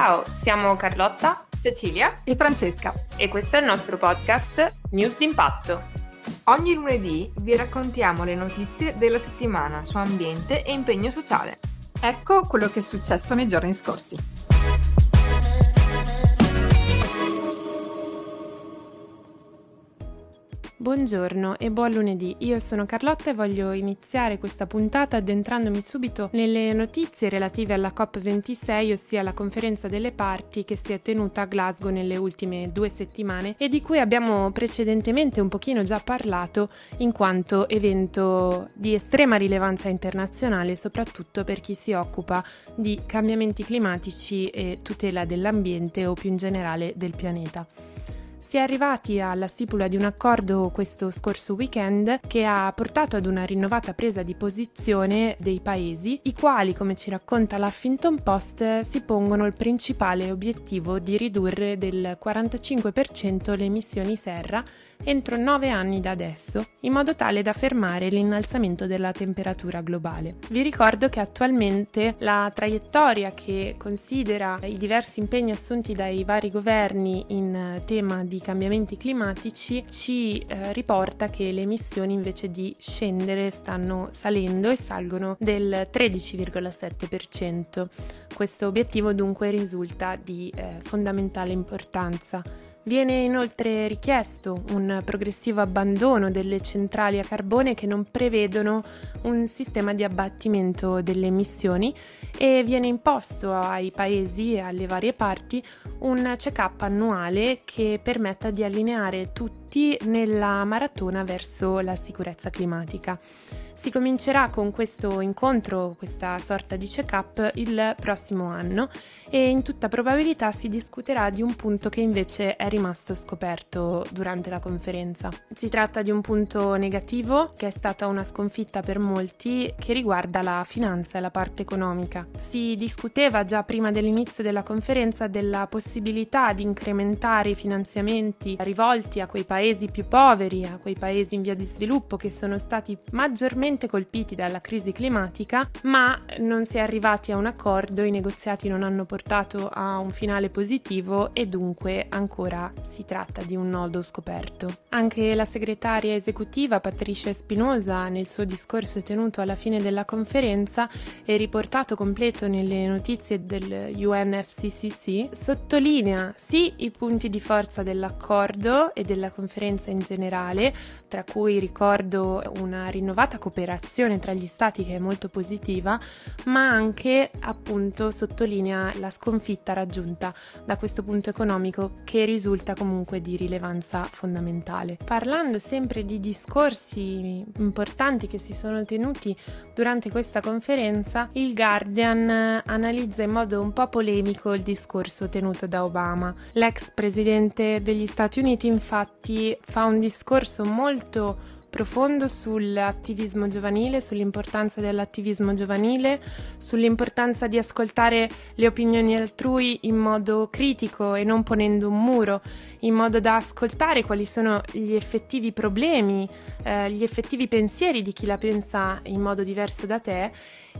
Ciao, siamo Carlotta, Cecilia e Francesca e questo è il nostro podcast News d'impatto. Ogni lunedì vi raccontiamo le notizie della settimana su ambiente e impegno sociale. Ecco quello che è successo nei giorni scorsi. Buongiorno e buon lunedì, io sono Carlotta e voglio iniziare questa puntata addentrandomi subito nelle notizie relative alla COP26, ossia la conferenza delle parti che si è tenuta a Glasgow nelle ultime due settimane e di cui abbiamo precedentemente un pochino già parlato in quanto evento di estrema rilevanza internazionale, soprattutto per chi si occupa di cambiamenti climatici e tutela dell'ambiente o più in generale del pianeta. Si è arrivati alla stipula di un accordo questo scorso weekend che ha portato ad una rinnovata presa di posizione dei paesi, i quali, come ci racconta l'Huffington Post, si pongono il principale obiettivo di ridurre del 45% le emissioni serra entro 9 anni da adesso, in modo tale da fermare l'innalzamento della temperatura globale. Vi ricordo che attualmente la traiettoria che considera i diversi impegni assunti dai vari governi in tema di cambiamenti climatici ci eh, riporta che le emissioni invece di scendere stanno salendo e salgono del 13,7%. Questo obiettivo dunque risulta di eh, fondamentale importanza. Viene inoltre richiesto un progressivo abbandono delle centrali a carbone che non prevedono un sistema di abbattimento delle emissioni e viene imposto ai paesi e alle varie parti un check-up annuale che permetta di allineare tutti nella maratona verso la sicurezza climatica. Si comincerà con questo incontro, questa sorta di check-up, il prossimo anno e in tutta probabilità si discuterà di un punto che invece è rimasto scoperto durante la conferenza. Si tratta di un punto negativo che è stata una sconfitta per molti che riguarda la finanza e la parte economica. Si discuteva già prima dell'inizio della conferenza della possibilità di incrementare i finanziamenti rivolti a quei paesi più poveri, a quei paesi in via di sviluppo che sono stati maggiormente duramente colpiti dalla crisi climatica, ma non si è arrivati a un accordo, i negoziati non hanno portato a un finale positivo e dunque ancora si tratta di un nodo scoperto. Anche la segretaria esecutiva Patricia Spinosa nel suo discorso tenuto alla fine della conferenza e riportato completo nelle notizie del UNFCCC sottolinea sì i punti di forza dell'accordo e della conferenza in generale, tra cui ricordo una rinnovata cooperazione cooperazione tra gli stati che è molto positiva, ma anche appunto sottolinea la sconfitta raggiunta da questo punto economico che risulta comunque di rilevanza fondamentale. Parlando sempre di discorsi importanti che si sono tenuti durante questa conferenza, il Guardian analizza in modo un po' polemico il discorso tenuto da Obama. L'ex presidente degli Stati Uniti infatti fa un discorso molto profondo sull'attivismo giovanile, sull'importanza dell'attivismo giovanile, sull'importanza di ascoltare le opinioni altrui in modo critico e non ponendo un muro, in modo da ascoltare quali sono gli effettivi problemi, eh, gli effettivi pensieri di chi la pensa in modo diverso da te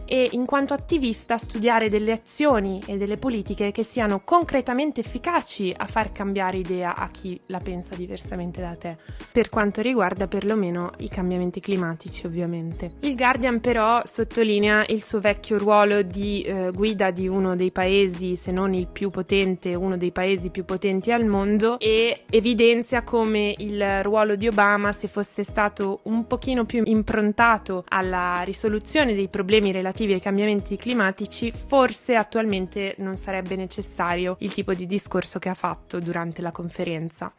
e in quanto attivista studiare delle azioni e delle politiche che siano concretamente efficaci a far cambiare idea a chi la pensa diversamente da te, per quanto riguarda perlomeno i cambiamenti climatici ovviamente. Il Guardian però sottolinea il suo vecchio ruolo di eh, guida di uno dei paesi, se non il più potente, uno dei paesi più potenti al mondo e evidenzia come il ruolo di Obama se fosse stato un pochino più improntato alla risoluzione dei problemi relativi relativi ai cambiamenti climatici, forse attualmente non sarebbe necessario il tipo di discorso che ha fatto durante la conferenza.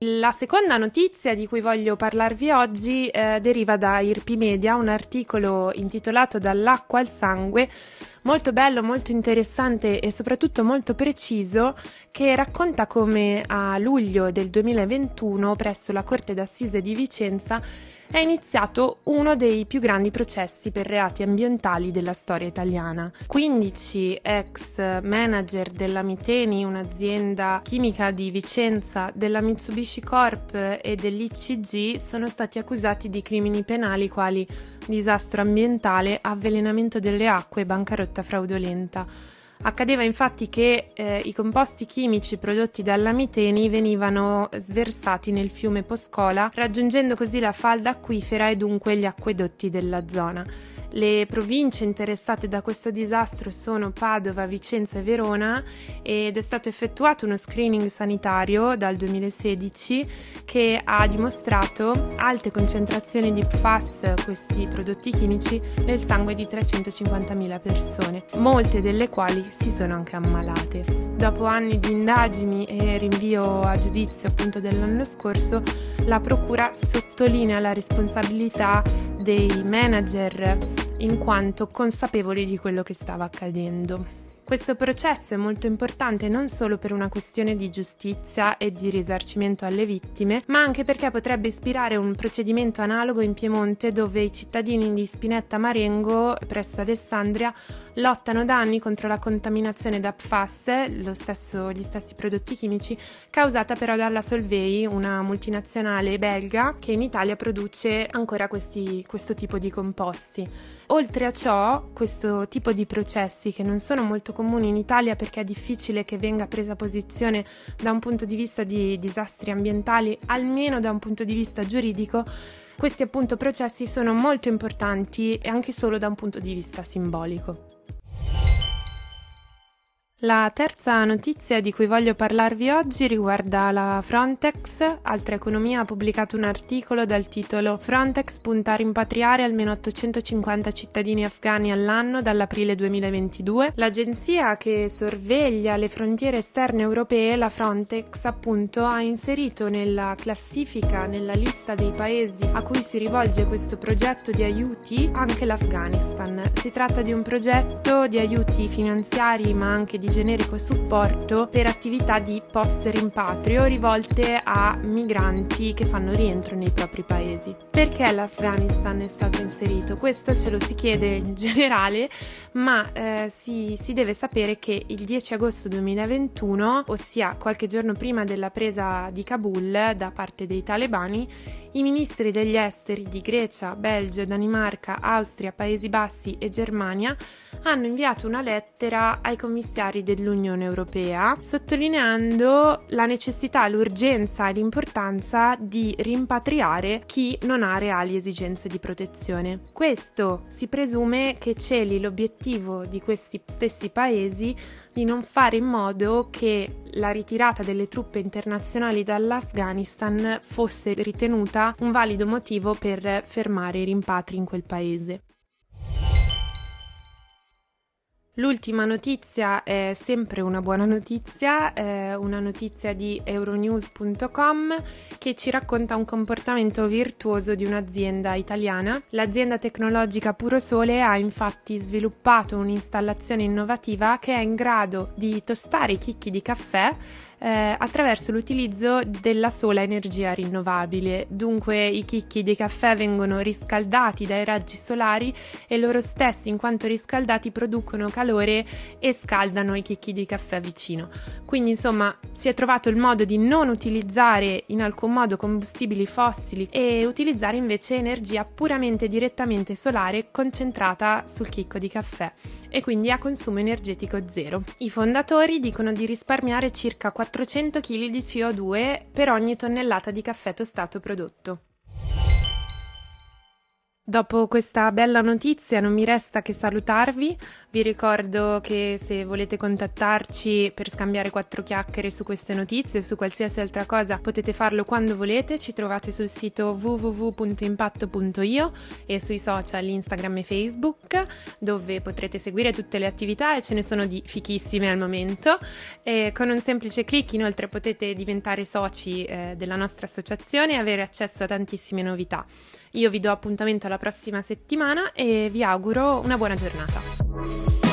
La seconda notizia di cui voglio parlarvi oggi eh, deriva da Irpi Media, un articolo intitolato Dall'acqua al sangue, molto bello, molto interessante e soprattutto molto preciso, che racconta come a luglio del 2021 presso la Corte d'Assise di Vicenza è iniziato uno dei più grandi processi per reati ambientali della storia italiana. 15 ex manager della Miteni, un'azienda chimica di Vicenza, della Mitsubishi Corp e dell'ICG sono stati accusati di crimini penali quali disastro ambientale, avvelenamento delle acque e bancarotta fraudolenta. Accadeva infatti che eh, i composti chimici prodotti dalla Miteni venivano sversati nel fiume Poscola, raggiungendo così la falda acquifera e dunque gli acquedotti della zona. Le province interessate da questo disastro sono Padova, Vicenza e Verona ed è stato effettuato uno screening sanitario dal 2016 che ha dimostrato alte concentrazioni di PFAS, questi prodotti chimici, nel sangue di 350.000 persone, molte delle quali si sono anche ammalate. Dopo anni di indagini e rinvio a giudizio appunto dell'anno scorso, la Procura sottolinea la responsabilità dei manager in quanto consapevoli di quello che stava accadendo. Questo processo è molto importante non solo per una questione di giustizia e di risarcimento alle vittime, ma anche perché potrebbe ispirare un procedimento analogo in Piemonte dove i cittadini di Spinetta Marengo, presso Alessandria, lottano da anni contro la contaminazione da PFAS, stesso, gli stessi prodotti chimici, causata però dalla Solvay, una multinazionale belga che in Italia produce ancora questi, questo tipo di composti. Oltre a ciò, questo tipo di processi che non sono molto comuni in Italia perché è difficile che venga presa posizione da un punto di vista di disastri ambientali, almeno da un punto di vista giuridico, questi appunto processi sono molto importanti anche solo da un punto di vista simbolico. La terza notizia di cui voglio parlarvi oggi riguarda la Frontex. Altra Economia ha pubblicato un articolo dal titolo Frontex punta a rimpatriare almeno 850 cittadini afghani all'anno dall'aprile 2022. L'agenzia che sorveglia le frontiere esterne europee, la Frontex, appunto, ha inserito nella classifica, nella lista dei paesi a cui si rivolge questo progetto di aiuti anche l'Afghanistan. Si tratta di un progetto di aiuti finanziari ma anche di di generico supporto per attività di post rimpatrio rivolte a migranti che fanno rientro nei propri paesi. Perché l'Afghanistan è stato inserito? Questo ce lo si chiede in generale, ma eh, si, si deve sapere che il 10 agosto 2021, ossia qualche giorno prima della presa di Kabul da parte dei talebani, i ministri degli esteri di Grecia, Belgio, Danimarca, Austria, Paesi Bassi e Germania hanno inviato una lettera ai commissari dell'Unione Europea sottolineando la necessità, l'urgenza e l'importanza di rimpatriare chi non ha reali esigenze di protezione. Questo si presume che celi l'obiettivo di questi stessi paesi di non fare in modo che la ritirata delle truppe internazionali dall'Afghanistan fosse ritenuta un valido motivo per fermare i rimpatri in quel paese. L'ultima notizia è sempre una buona notizia, è una notizia di euronews.com che ci racconta un comportamento virtuoso di un'azienda italiana. L'azienda tecnologica Puro Sole ha infatti sviluppato un'installazione innovativa che è in grado di tostare i chicchi di caffè eh, attraverso l'utilizzo della sola energia rinnovabile. Dunque i chicchi dei caffè vengono riscaldati dai raggi solari e loro stessi, in quanto riscaldati, producono calore e scaldano i chicchi di caffè vicino. Quindi, insomma, si è trovato il modo di non utilizzare in alcun modo combustibili fossili e utilizzare invece energia puramente direttamente solare concentrata sul chicco di caffè e quindi a consumo energetico zero. I fondatori dicono di risparmiare circa 4 400 kg di CO2 per ogni tonnellata di caffè tostato prodotto. Dopo questa bella notizia non mi resta che salutarvi, vi ricordo che se volete contattarci per scambiare quattro chiacchiere su queste notizie o su qualsiasi altra cosa potete farlo quando volete, ci trovate sul sito www.impatto.io e sui social Instagram e Facebook dove potrete seguire tutte le attività e ce ne sono di fichissime al momento. E con un semplice clic inoltre potete diventare soci eh, della nostra associazione e avere accesso a tantissime novità. Io vi do appuntamento alla prossima settimana e vi auguro una buona giornata.